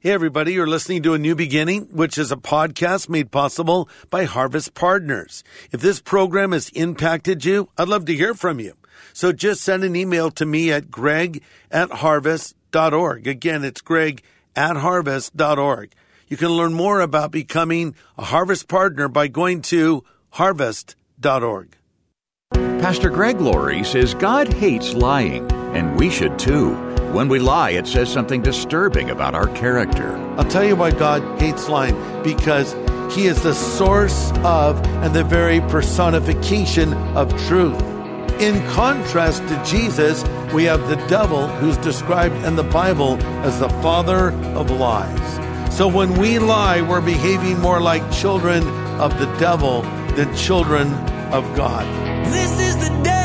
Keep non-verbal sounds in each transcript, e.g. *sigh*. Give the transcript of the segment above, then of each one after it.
Hey, everybody, you're listening to A New Beginning, which is a podcast made possible by Harvest Partners. If this program has impacted you, I'd love to hear from you. So just send an email to me at greg at harvest.org. Again, it's greg at harvest.org. You can learn more about becoming a Harvest Partner by going to harvest.org. Pastor Greg Laurie says God hates lying, and we should too. When we lie, it says something disturbing about our character. I'll tell you why God hates lying because he is the source of and the very personification of truth. In contrast to Jesus, we have the devil who's described in the Bible as the father of lies. So when we lie, we're behaving more like children of the devil than children of God. This is the day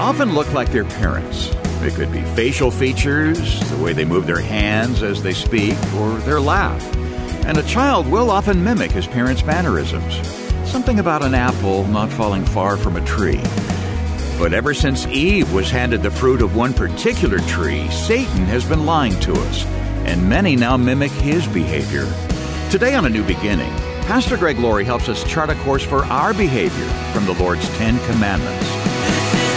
often look like their parents. It could be facial features, the way they move their hands as they speak, or their laugh. And a child will often mimic his parents' mannerisms. Something about an apple not falling far from a tree. But ever since Eve was handed the fruit of one particular tree, Satan has been lying to us, and many now mimic his behavior. Today on A New Beginning, Pastor Greg Laurie helps us chart a course for our behavior from the Lord's Ten Commandments.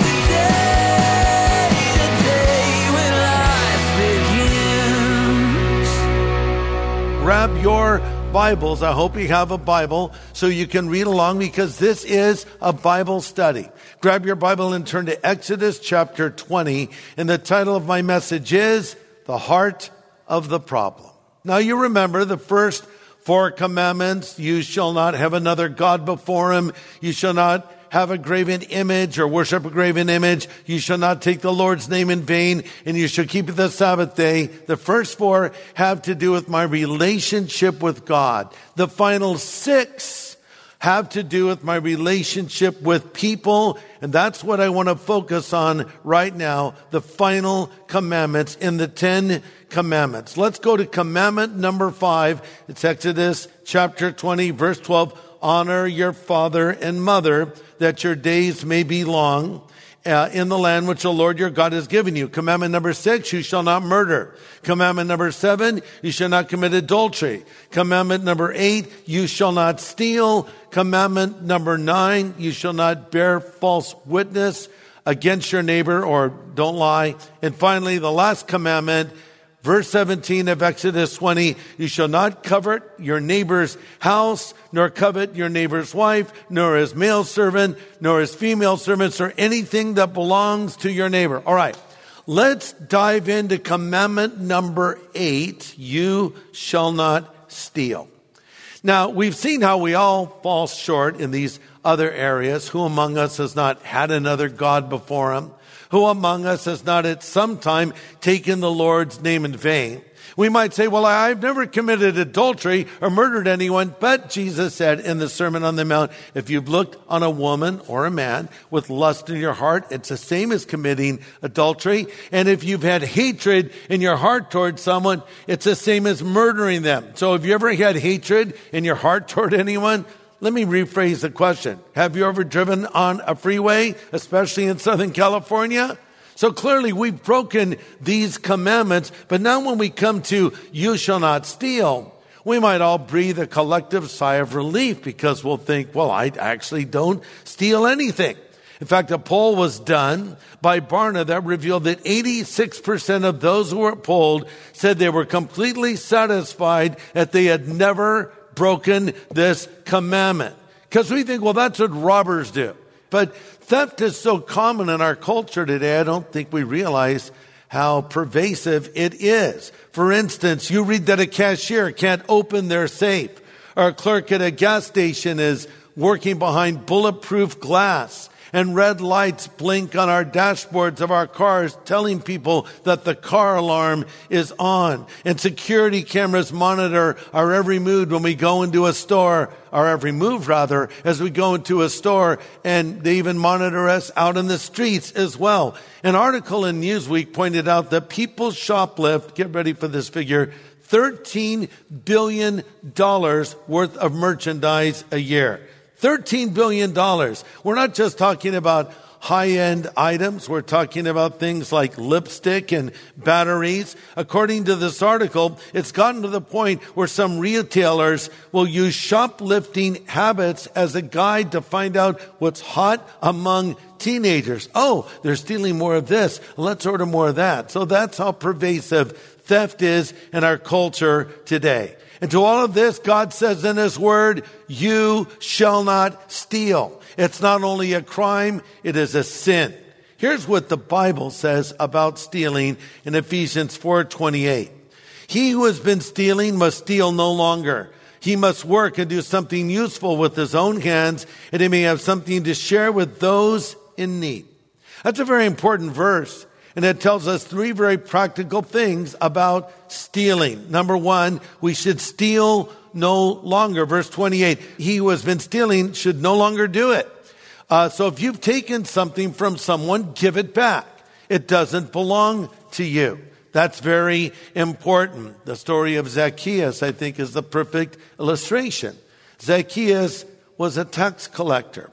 Grab your Bibles. I hope you have a Bible so you can read along because this is a Bible study. Grab your Bible and turn to Exodus chapter 20. And the title of my message is The Heart of the Problem. Now you remember the first four commandments. You shall not have another God before him. You shall not have a graven image or worship a graven image. You shall not take the Lord's name in vain and you shall keep the Sabbath day. The first four have to do with my relationship with God. The final six have to do with my relationship with people. And that's what I want to focus on right now. The final commandments in the Ten Commandments. Let's go to commandment number five. It's Exodus chapter 20 verse 12. Honor your father and mother that your days may be long. Uh, in the land which the Lord your God has given you. Commandment number six, you shall not murder. Commandment number seven, you shall not commit adultery. Commandment number eight, you shall not steal. Commandment number nine, you shall not bear false witness against your neighbor or don't lie. And finally, the last commandment, Verse 17 of Exodus 20, you shall not covet your neighbor's house, nor covet your neighbor's wife, nor his male servant, nor his female servants, or anything that belongs to your neighbor. All right. Let's dive into commandment number eight. You shall not steal. Now, we've seen how we all fall short in these other areas. Who among us has not had another God before him? Who among us has not at some time taken the Lord's name in vain? We might say, well, I've never committed adultery or murdered anyone, but Jesus said in the Sermon on the Mount, if you've looked on a woman or a man with lust in your heart, it's the same as committing adultery. And if you've had hatred in your heart towards someone, it's the same as murdering them. So have you ever had hatred in your heart *laughs* toward anyone? Let me rephrase the question. Have you ever driven on a freeway, especially in Southern California? So clearly we've broken these commandments, but now when we come to you shall not steal, we might all breathe a collective sigh of relief because we'll think, well, I actually don't steal anything. In fact, a poll was done by Barna that revealed that 86% of those who were polled said they were completely satisfied that they had never broken this commandment. Because we think, well, that's what robbers do. But theft is so common in our culture today, I don't think we realize how pervasive it is. For instance, you read that a cashier can't open their safe, or a clerk at a gas station is working behind bulletproof glass, And red lights blink on our dashboards of our cars, telling people that the car alarm is on. And security cameras monitor our every mood when we go into a store, our every move rather, as we go into a store. And they even monitor us out in the streets as well. An article in Newsweek pointed out that people shoplift, get ready for this figure, $13 billion worth of merchandise a year. $13 billion. We're not just talking about high-end items. We're talking about things like lipstick and batteries. According to this article, it's gotten to the point where some retailers will use shoplifting habits as a guide to find out what's hot among teenagers. Oh, they're stealing more of this. Let's order more of that. So that's how pervasive theft is in our culture today. And to all of this, God says in His Word, you shall not steal. It's not only a crime, it is a sin. Here's what the Bible says about stealing in Ephesians 4:28. He who has been stealing must steal no longer. He must work and do something useful with his own hands, and he may have something to share with those in need. That's a very important verse and it tells us three very practical things about stealing. Number one, we should steal no longer. Verse 28, he who has been stealing should no longer do it. Uh, so if you've taken something from someone, give it back. It doesn't belong to you. That's very important. The story of Zacchaeus, I think, is the perfect illustration. Zacchaeus was a tax collector.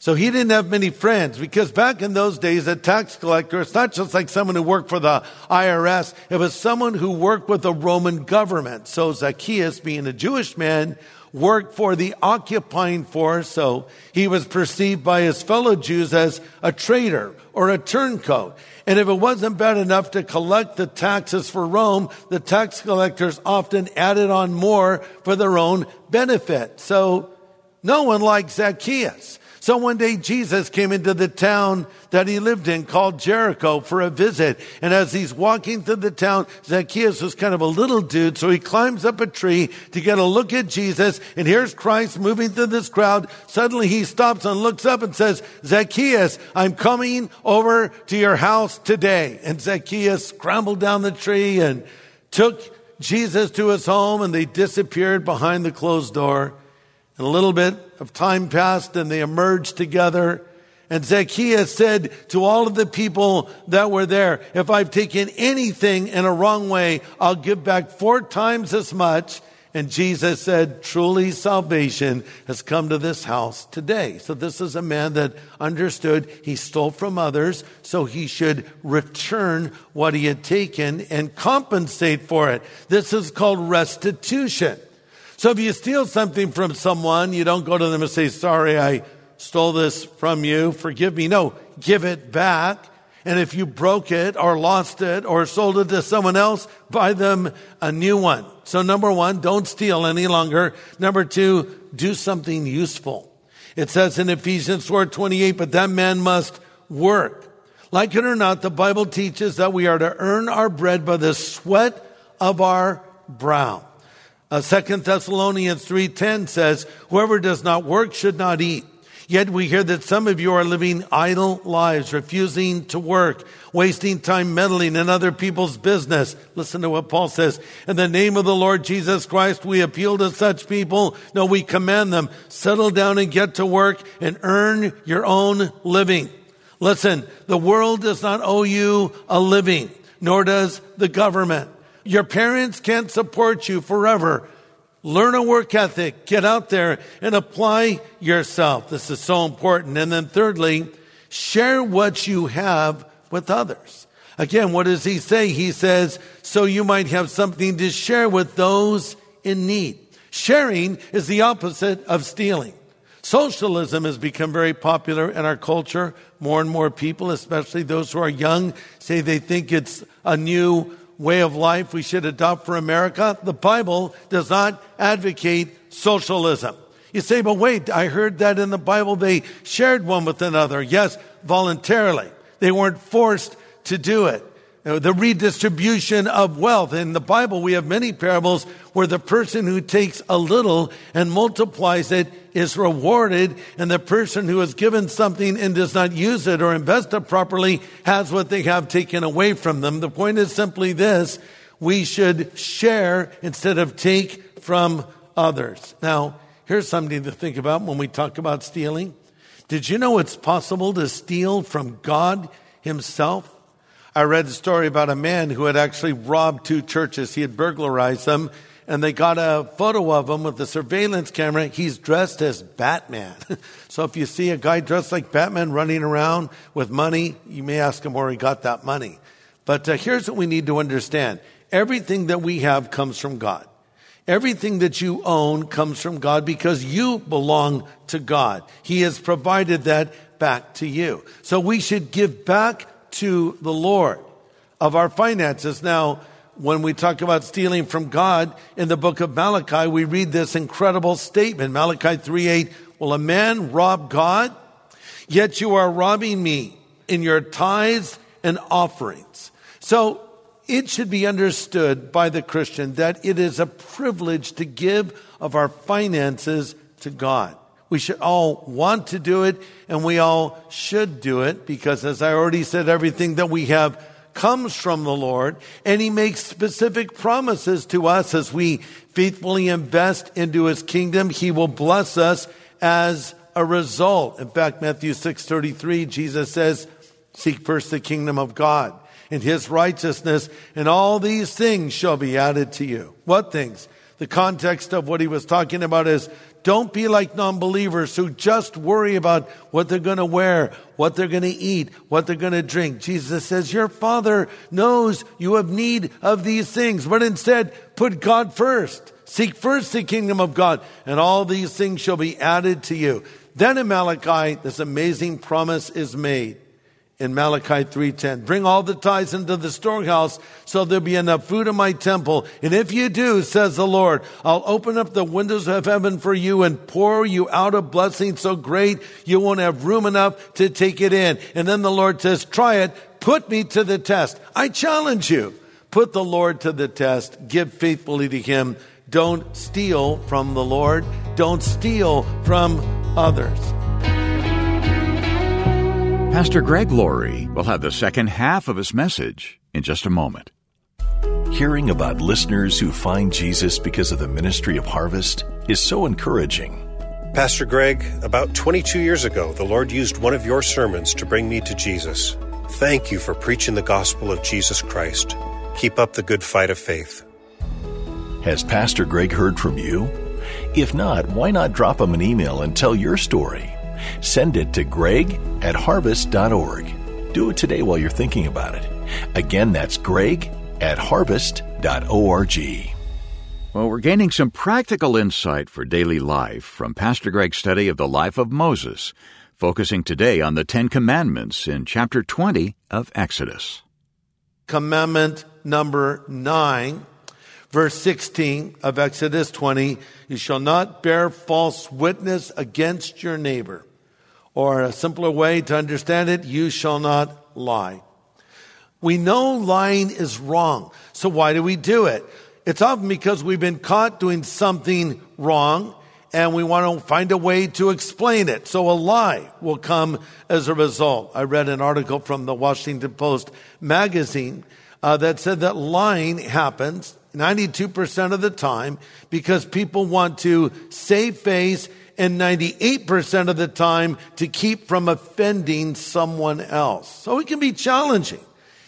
So he didn't have many friends because back in those days, a tax collector, it's not just like someone who worked for the IRS. It was someone who worked with the Roman government. So Zacchaeus, being a Jewish man, worked for the occupying force. So he was perceived by his fellow Jews as a traitor or a turncoat. And if it wasn't bad enough to collect the taxes for Rome, the tax collectors often added on more for their own benefit. So no one liked Zacchaeus. So one day Jesus came into the town that he lived in called Jericho for a visit. And as he's walking through the town, Zacchaeus was kind of a little dude. So he climbs up a tree to get a look at Jesus. And here's Christ moving through this crowd. Suddenly he stops and looks up and says, Zacchaeus, I'm coming over to your house today. And Zacchaeus scrambled down the tree and took Jesus to his home and they disappeared behind the closed door. And a little bit of time passed and they emerged together. And Zacchaeus said to all of the people that were there, if I've taken anything in a wrong way, I'll give back four times as much. And Jesus said, truly salvation has come to this house today. So this is a man that understood he stole from others, so he should return what he had taken and compensate for it. This is called restitution. So if you steal something from someone, you don't go to them and say, sorry, I stole this from you. Forgive me. No, give it back. And if you broke it or lost it or sold it to someone else, buy them a new one. So number one, don't steal any longer. Number two, do something useful. It says in Ephesians 4, 28, but that man must work. Like it or not, the Bible teaches that we are to earn our bread by the sweat of our brow. Uh, 2 Thessalonians 3.10 says, whoever does not work should not eat. Yet we hear that some of you are living idle lives, refusing to work, wasting time meddling in other people's business. Listen to what Paul says. In the name of the Lord Jesus Christ, we appeal to such people. No, we command them, settle down and get to work and earn your own living. Listen, the world does not owe you a living, nor does the government. Your parents can't support you forever. Learn a work ethic. Get out there and apply yourself. This is so important. And then thirdly, share what you have with others. Again, what does he say? He says, so you might have something to share with those in need. Sharing is the opposite of stealing. Socialism has become very popular in our culture. More and more people, especially those who are young, say they think it's a new way of life we should adopt for America. The Bible does not advocate socialism. You say, but wait, I heard that in the Bible they shared one with another. Yes, voluntarily. They weren't forced to do it. Uh, the redistribution of wealth. In the Bible, we have many parables where the person who takes a little and multiplies it is rewarded, and the person who is given something and does not use it or invest it properly has what they have taken away from them. The point is simply this we should share instead of take from others. Now, here's something to think about when we talk about stealing. Did you know it's possible to steal from God Himself? I read a story about a man who had actually robbed two churches. He had burglarized them, and they got a photo of him with a surveillance camera. He's dressed as Batman. *laughs* so if you see a guy dressed like Batman running around with money, you may ask him where he got that money. But uh, here's what we need to understand everything that we have comes from God. Everything that you own comes from God because you belong to God. He has provided that back to you. So we should give back to the Lord of our finances. Now, when we talk about stealing from God in the book of Malachi, we read this incredible statement. Malachi 3 8, will a man rob God? Yet you are robbing me in your tithes and offerings. So it should be understood by the Christian that it is a privilege to give of our finances to God. We should all want to do it and we all should do it because as I already said, everything that we have comes from the Lord and he makes specific promises to us as we faithfully invest into his kingdom. He will bless us as a result. In fact, Matthew 6:33, Jesus says, seek first the kingdom of God and his righteousness and all these things shall be added to you. What things? The context of what he was talking about is don't be like non-believers who just worry about what they're going to wear, what they're going to eat, what they're going to drink. Jesus says, your father knows you have need of these things, but instead put God first. Seek first the kingdom of God and all these things shall be added to you. Then in Malachi, this amazing promise is made in Malachi 3:10. Bring all the tithes into the storehouse so there'll be enough food in my temple. And if you do, says the Lord, I'll open up the windows of heaven for you and pour you out a blessing so great you won't have room enough to take it in. And then the Lord says, try it, put me to the test. I challenge you. Put the Lord to the test. Give faithfully to him. Don't steal from the Lord. Don't steal from others. Pastor Greg Laurie will have the second half of his message in just a moment. Hearing about listeners who find Jesus because of the ministry of Harvest is so encouraging. Pastor Greg, about 22 years ago, the Lord used one of your sermons to bring me to Jesus. Thank you for preaching the gospel of Jesus Christ. Keep up the good fight of faith. Has Pastor Greg heard from you? If not, why not drop him an email and tell your story? Send it to greg at harvest.org. Do it today while you're thinking about it. Again, that's greg at harvest.org. Well, we're gaining some practical insight for daily life from Pastor Greg's study of the life of Moses, focusing today on the Ten Commandments in chapter 20 of Exodus. Commandment number nine, verse 16 of Exodus 20, you shall not bear false witness against your neighbor. Or a simpler way to understand it, you shall not lie. We know lying is wrong. So why do we do it? It's often because we've been caught doing something wrong and we want to find a way to explain it. So a lie will come as a result. I read an article from the Washington Post magazine uh, that said that lying happens 92% of the time because people want to save face and 98% of the time to keep from offending someone else. So it can be challenging.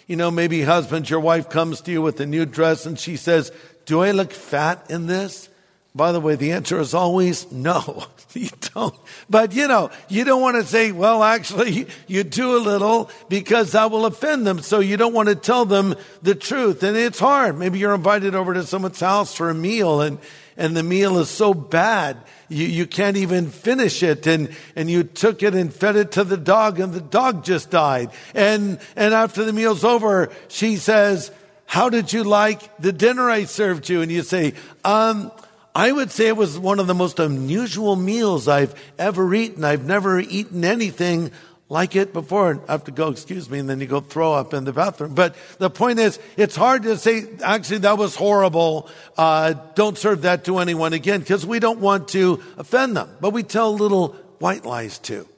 You know, maybe husband, your wife comes to you with a new dress and she says, do I look fat in this? By the way, the answer is always no. *laughs* You don't. But you know, you don't want to say, well, actually, *laughs* you do a little because that will offend them. So you don't want to tell them the truth. And it's hard. Maybe you're invited over to someone's house for a meal and, and the meal is so bad, you, you can't even finish it. And, and you took it and fed it to the dog and the dog just died. And, and after the meal's over, she says, how did you like the dinner I served you? And you say, um, I would say it was one of the most unusual meals I've ever eaten. I've never eaten anything like it before and have to go, excuse me, and then you go throw up in the bathroom. But the point is, it's hard to say, actually, that was horrible. Uh, don't serve that to anyone again because we don't want to offend them. But we tell little white lies too.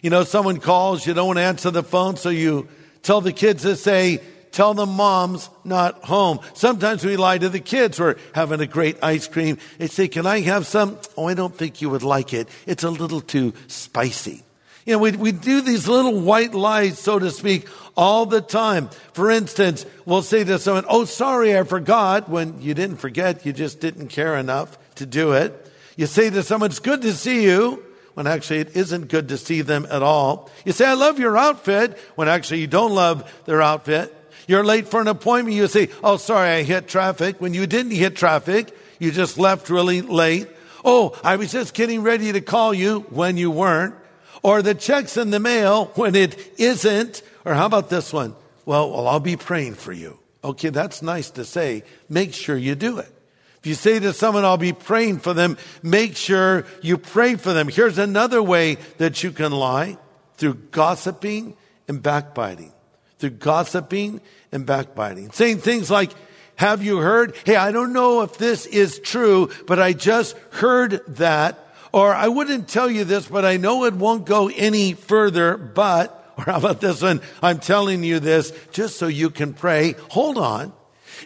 You know, someone calls, you don't answer the phone, so you tell the kids to say, tell them mom's not home. Sometimes we lie to the kids. We're having a great ice cream. They say, can I have some? Oh, I don't think you would like it. It's a little too spicy. You know, we, we do these little white lies, so to speak, all the time. For instance, we'll say to someone, Oh, sorry, I forgot when you didn't forget. You just didn't care enough to do it. You say to someone, It's good to see you when actually it isn't good to see them at all. You say, I love your outfit when actually you don't love their outfit. You're late for an appointment. You say, Oh, sorry, I hit traffic when you didn't hit traffic. You just left really late. Oh, I was just getting ready to call you when you weren't or the check's in the mail when it isn't. Or how about this one? Well, well, I'll be praying for you. Okay, that's nice to say. Make sure you do it. If you say to someone, I'll be praying for them, make sure you pray for them. Here's another way that you can lie through gossiping and backbiting. Through gossiping and backbiting. Saying things like, have you heard? Hey, I don't know if this is true, but I just heard that. Or I wouldn't tell you this, but I know it won't go any further, but, *laughs* or how about this one? I'm telling you this just so you can pray. Hold on.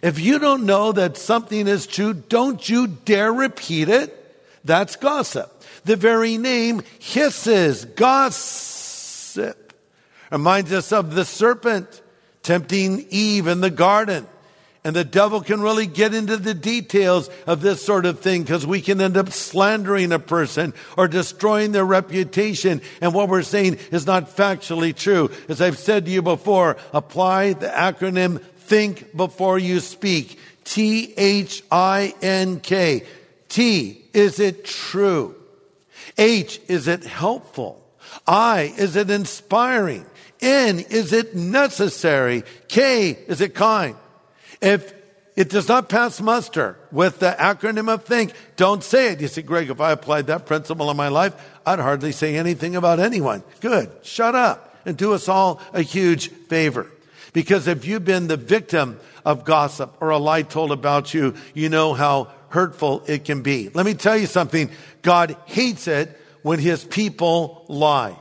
If you don't know that something is true, don't you dare repeat it. That's gossip. The very name hisses, gossip. Reminds us of the serpent tempting Eve in the garden. And the devil can really get into the details of this sort of thing because we can end up slandering a person or destroying their reputation. And what we're saying is not factually true. As I've said to you before, apply the acronym think before you speak. T-H-I-N-K. T, is it true? H, is it helpful? I, is it inspiring? N, is it necessary? K, is it kind? If it does not pass muster with the acronym of think, don't say it. You say, Greg, if I applied that principle in my life, I'd hardly say anything about anyone. Good. Shut up and do us all a huge favor. Because if you've been the victim of gossip or a lie told about you, you know how hurtful it can be. Let me tell you something. God hates it when his people lie.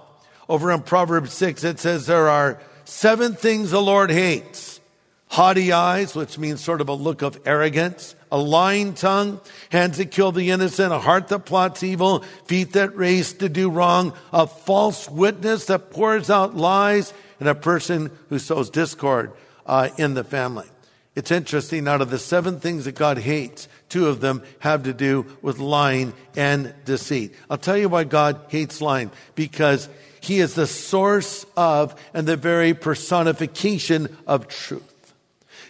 Over in Proverbs 6, it says there are seven things the Lord hates haughty eyes, which means sort of a look of arrogance, a lying tongue, hands that kill the innocent, a heart that plots evil, feet that race to do wrong, a false witness that pours out lies, and a person who sows discord uh, in the family. It's interesting, out of the seven things that God hates, two of them have to do with lying and deceit. I'll tell you why God hates lying, because he is the source of and the very personification of truth.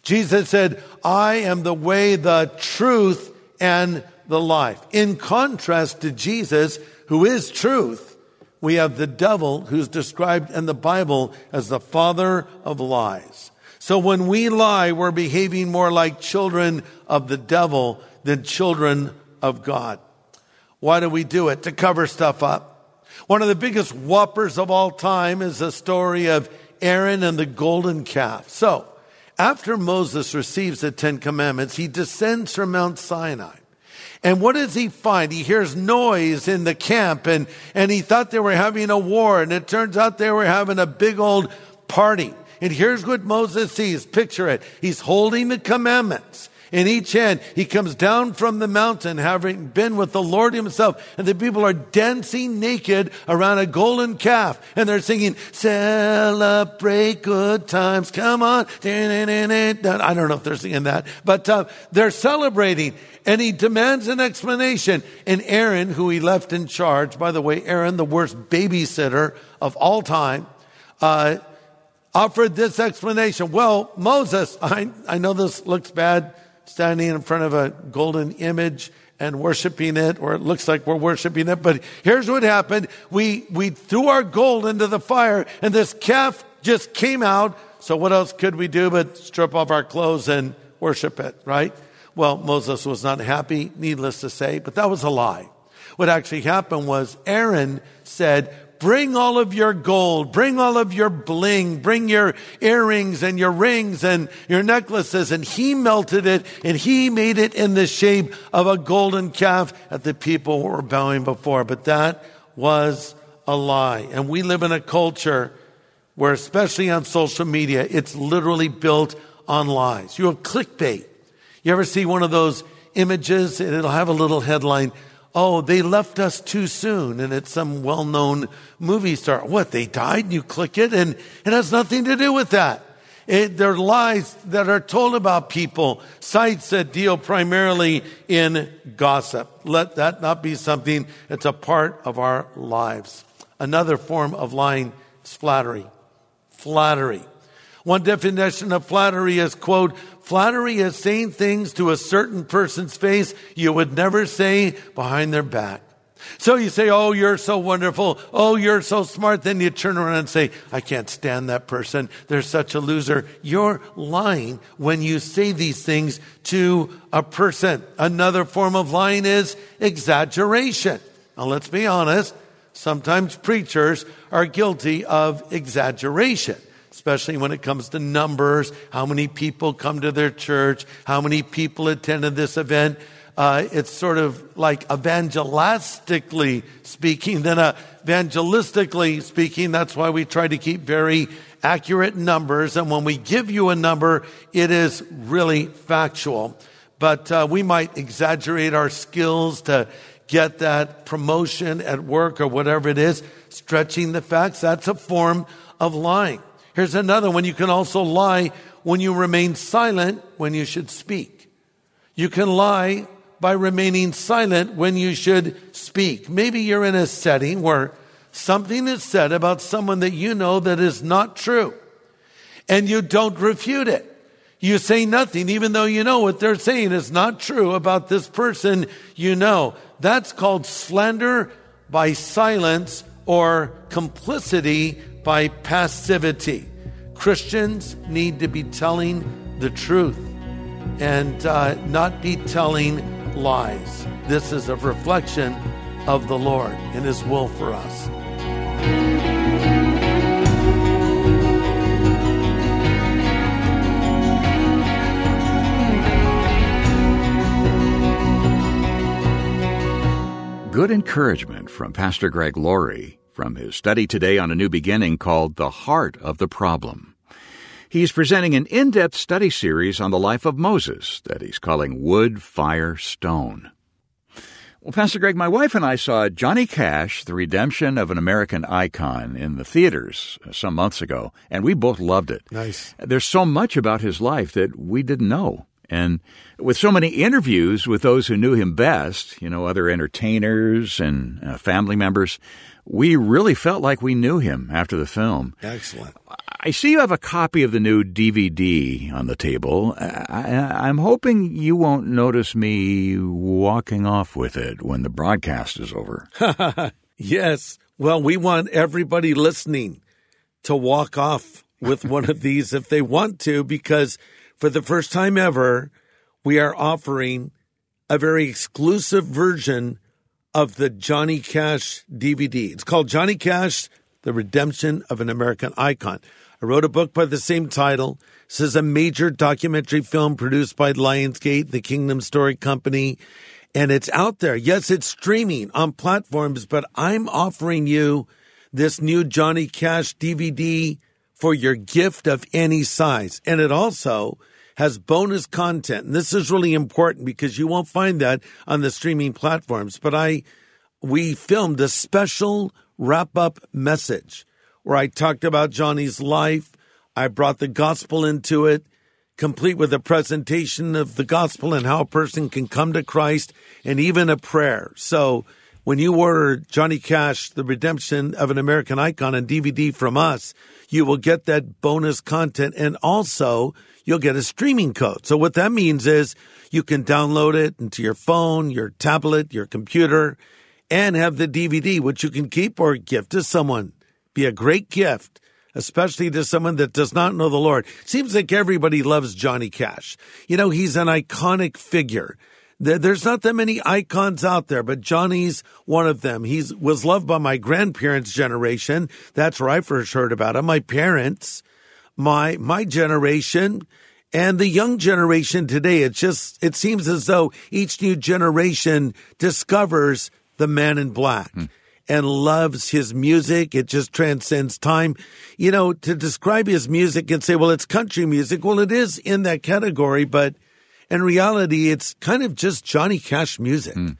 Jesus said, I am the way, the truth, and the life. In contrast to Jesus, who is truth, we have the devil who's described in the Bible as the father of lies. So when we lie, we're behaving more like children of the devil than children of God. Why do we do it? To cover stuff up. One of the biggest whoppers of all time is the story of Aaron and the golden calf. So, after Moses receives the Ten Commandments, he descends from Mount Sinai. And what does he find? He hears noise in the camp and, and he thought they were having a war and it turns out they were having a big old party. And here's what Moses sees. Picture it. He's holding the commandments in each hand. He comes down from the mountain, having been with the Lord himself. And the people are dancing naked around a golden calf. And they're singing, celebrate good times. Come on. I don't know if they're singing that, but uh, they're celebrating. And he demands an explanation. And Aaron, who he left in charge, by the way, Aaron, the worst babysitter of all time, uh, offered this explanation. Well, Moses, *laughs* I, I know this looks bad standing in front of a golden image and worshiping it, or it looks like we're worshiping it. But here's what happened. We, we threw our gold into the fire and this calf just came out. So what else could we do but strip off our clothes and worship it, right? Well, Moses was not happy, needless to say, but that was a lie. What actually happened was Aaron said, bring all of your gold, bring all of your bling, bring your earrings and your rings and your necklaces. And he melted it and he made it in the shape of a golden calf that the people were bowing before. But that was a lie. And we live in a culture where, especially on social media, it's literally built on lies. You have clickbait. You ever see one of those images it'll have a little headline, Oh, they left us too soon. And it's some well-known movie star. What? They died? You click it and it has nothing to do with that. It, they're lies that are told about people, sites that deal primarily in gossip. Let that not be something that's a part of our lives. Another form of lying is flattery. Flattery. One definition of flattery is, quote, flattery is saying things to a certain person's face you would never say behind their back. So you say, Oh, you're so wonderful. Oh, you're so smart. Then you turn around and say, I can't stand that person. They're such a loser. You're lying when you say these things to a person. Another form of lying is exaggeration. Now let's be honest. Sometimes preachers are guilty of exaggeration especially when it comes to numbers, how many people come to their church, how many people attended this event. Uh, it's sort of like evangelistically speaking than evangelistically speaking. That's why we try to keep very accurate numbers. And when we give you a number, it is really factual. But uh, we might exaggerate our skills to get that promotion at work or whatever it is, stretching the facts. That's a form of lying. Here's another one. You can also lie when you remain silent when you should speak. You can lie by remaining silent when you should speak. Maybe you're in a setting where something is said about someone that you know that is not true and you don't refute it. You say nothing even though you know what they're saying is not true about this person you know. That's called slander by silence or complicity by passivity. Christians need to be telling the truth and uh, not be telling lies. This is a reflection of the Lord and His will for us. Good encouragement from Pastor Greg Laurie from his study today on a new beginning called The Heart of the Problem. He's presenting an in depth study series on the life of Moses that he's calling Wood, Fire, Stone. Well, Pastor Greg, my wife and I saw Johnny Cash, The Redemption of an American Icon, in the theaters some months ago, and we both loved it. Nice. There's so much about his life that we didn't know. And with so many interviews with those who knew him best, you know, other entertainers and uh, family members, we really felt like we knew him after the film. Excellent. I see you have a copy of the new DVD on the table. I, am hoping you won't notice me walking off with it when the broadcast is over. *laughs* yes. Well, we want everybody listening to walk off with one of these if they want to, because for the first time ever, we are offering a very exclusive version of the Johnny Cash DVD. It's called Johnny Cash, The Redemption of an American Icon. I wrote a book by the same title. This is a major documentary film produced by Lionsgate, the Kingdom Story Company, and it's out there. Yes, it's streaming on platforms, but I'm offering you this new Johnny Cash DVD for your gift of any size. And it also has bonus content. And this is really important because you won't find that on the streaming platforms. But I, we filmed a special wrap up message where I talked about Johnny's life. I brought the gospel into it, complete with a presentation of the gospel and how a person can come to Christ and even a prayer. So when you order Johnny Cash, The Redemption of an American Icon on DVD from us, you will get that bonus content and also you'll get a streaming code. So what that means is you can download it into your phone, your tablet, your computer, and have the DVD, which you can keep or gift to someone. Be a great gift, especially to someone that does not know the Lord. Seems like everybody loves Johnny Cash. You know, he's an iconic figure. There- There's not that many icons out there, but Johnny's one of them. He was loved by my grandparents' generation. That's where I first heard about him. My parents, my my generation, and the young generation today. It just it seems as though each new generation discovers the man in black. Hmm. And loves his music. It just transcends time. You know, to describe his music and say, well, it's country music. Well, it is in that category, but in reality, it's kind of just Johnny Cash music. Hmm.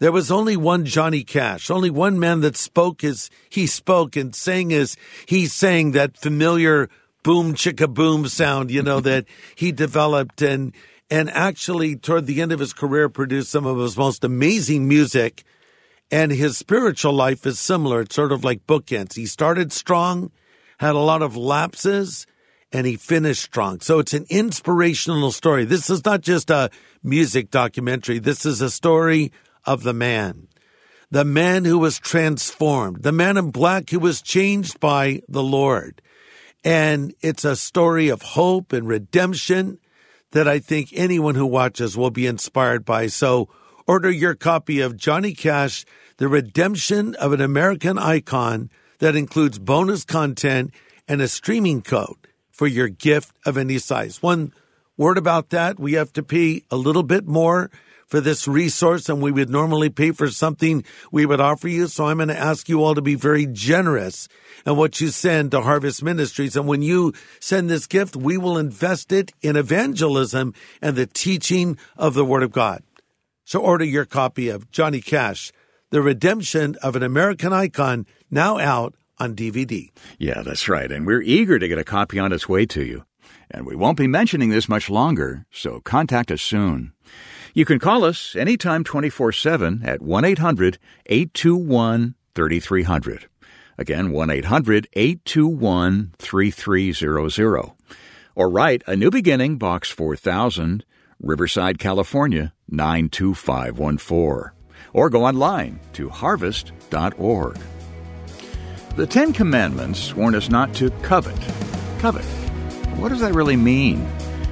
There was only one Johnny Cash, only one man that spoke as he spoke and sang as he sang that familiar boom chicka boom sound, you know, *laughs* that he developed and, and actually toward the end of his career produced some of his most amazing music. And his spiritual life is similar. It's sort of like bookends. He started strong, had a lot of lapses, and he finished strong. So it's an inspirational story. This is not just a music documentary. This is a story of the man. The man who was transformed, the man in black who was changed by the Lord. And it's a story of hope and redemption that I think anyone who watches will be inspired by. So order your copy of Johnny Cash, The Redemption of an American Icon that includes bonus content and a streaming code for your gift of any size. One word about that, we have to pay a little bit more for this resource than we would normally pay for something we would offer you. So I'm going to ask you all to be very generous in what you send to Harvest Ministries. And when you send this gift, we will invest it in evangelism and the teaching of the Word of God. So order your copy of Johnny Cash, The Redemption of an American Icon, now out on DVD. Yeah, that's right. And we're eager to get a copy on its way to you. And we won't be mentioning this much longer, so contact us soon. You can call us anytime 24 7 at 1 800 821 3300. Again, 1 800 821 3300. Or write a new beginning, Box 4000, Riverside, California 92514. Or go online to harvest.org. The Ten Commandments warn us not to covet. Covet. What does that really mean?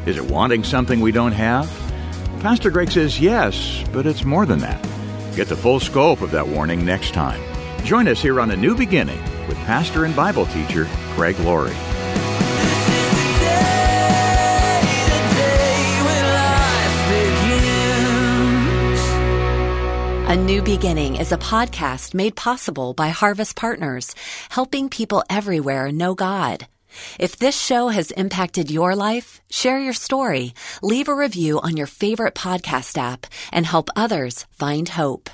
Is it wanting something we don't have? Pastor Greg says yes, but it's more than that. Get the full scope of that warning next time. Join us here on A New Beginning with pastor and Bible teacher Greg Laurie. A New Beginning is a podcast made possible by Harvest Partners, helping people everywhere know God. If this show has impacted your life, share your story, leave a review on your favorite podcast app, and help others find hope.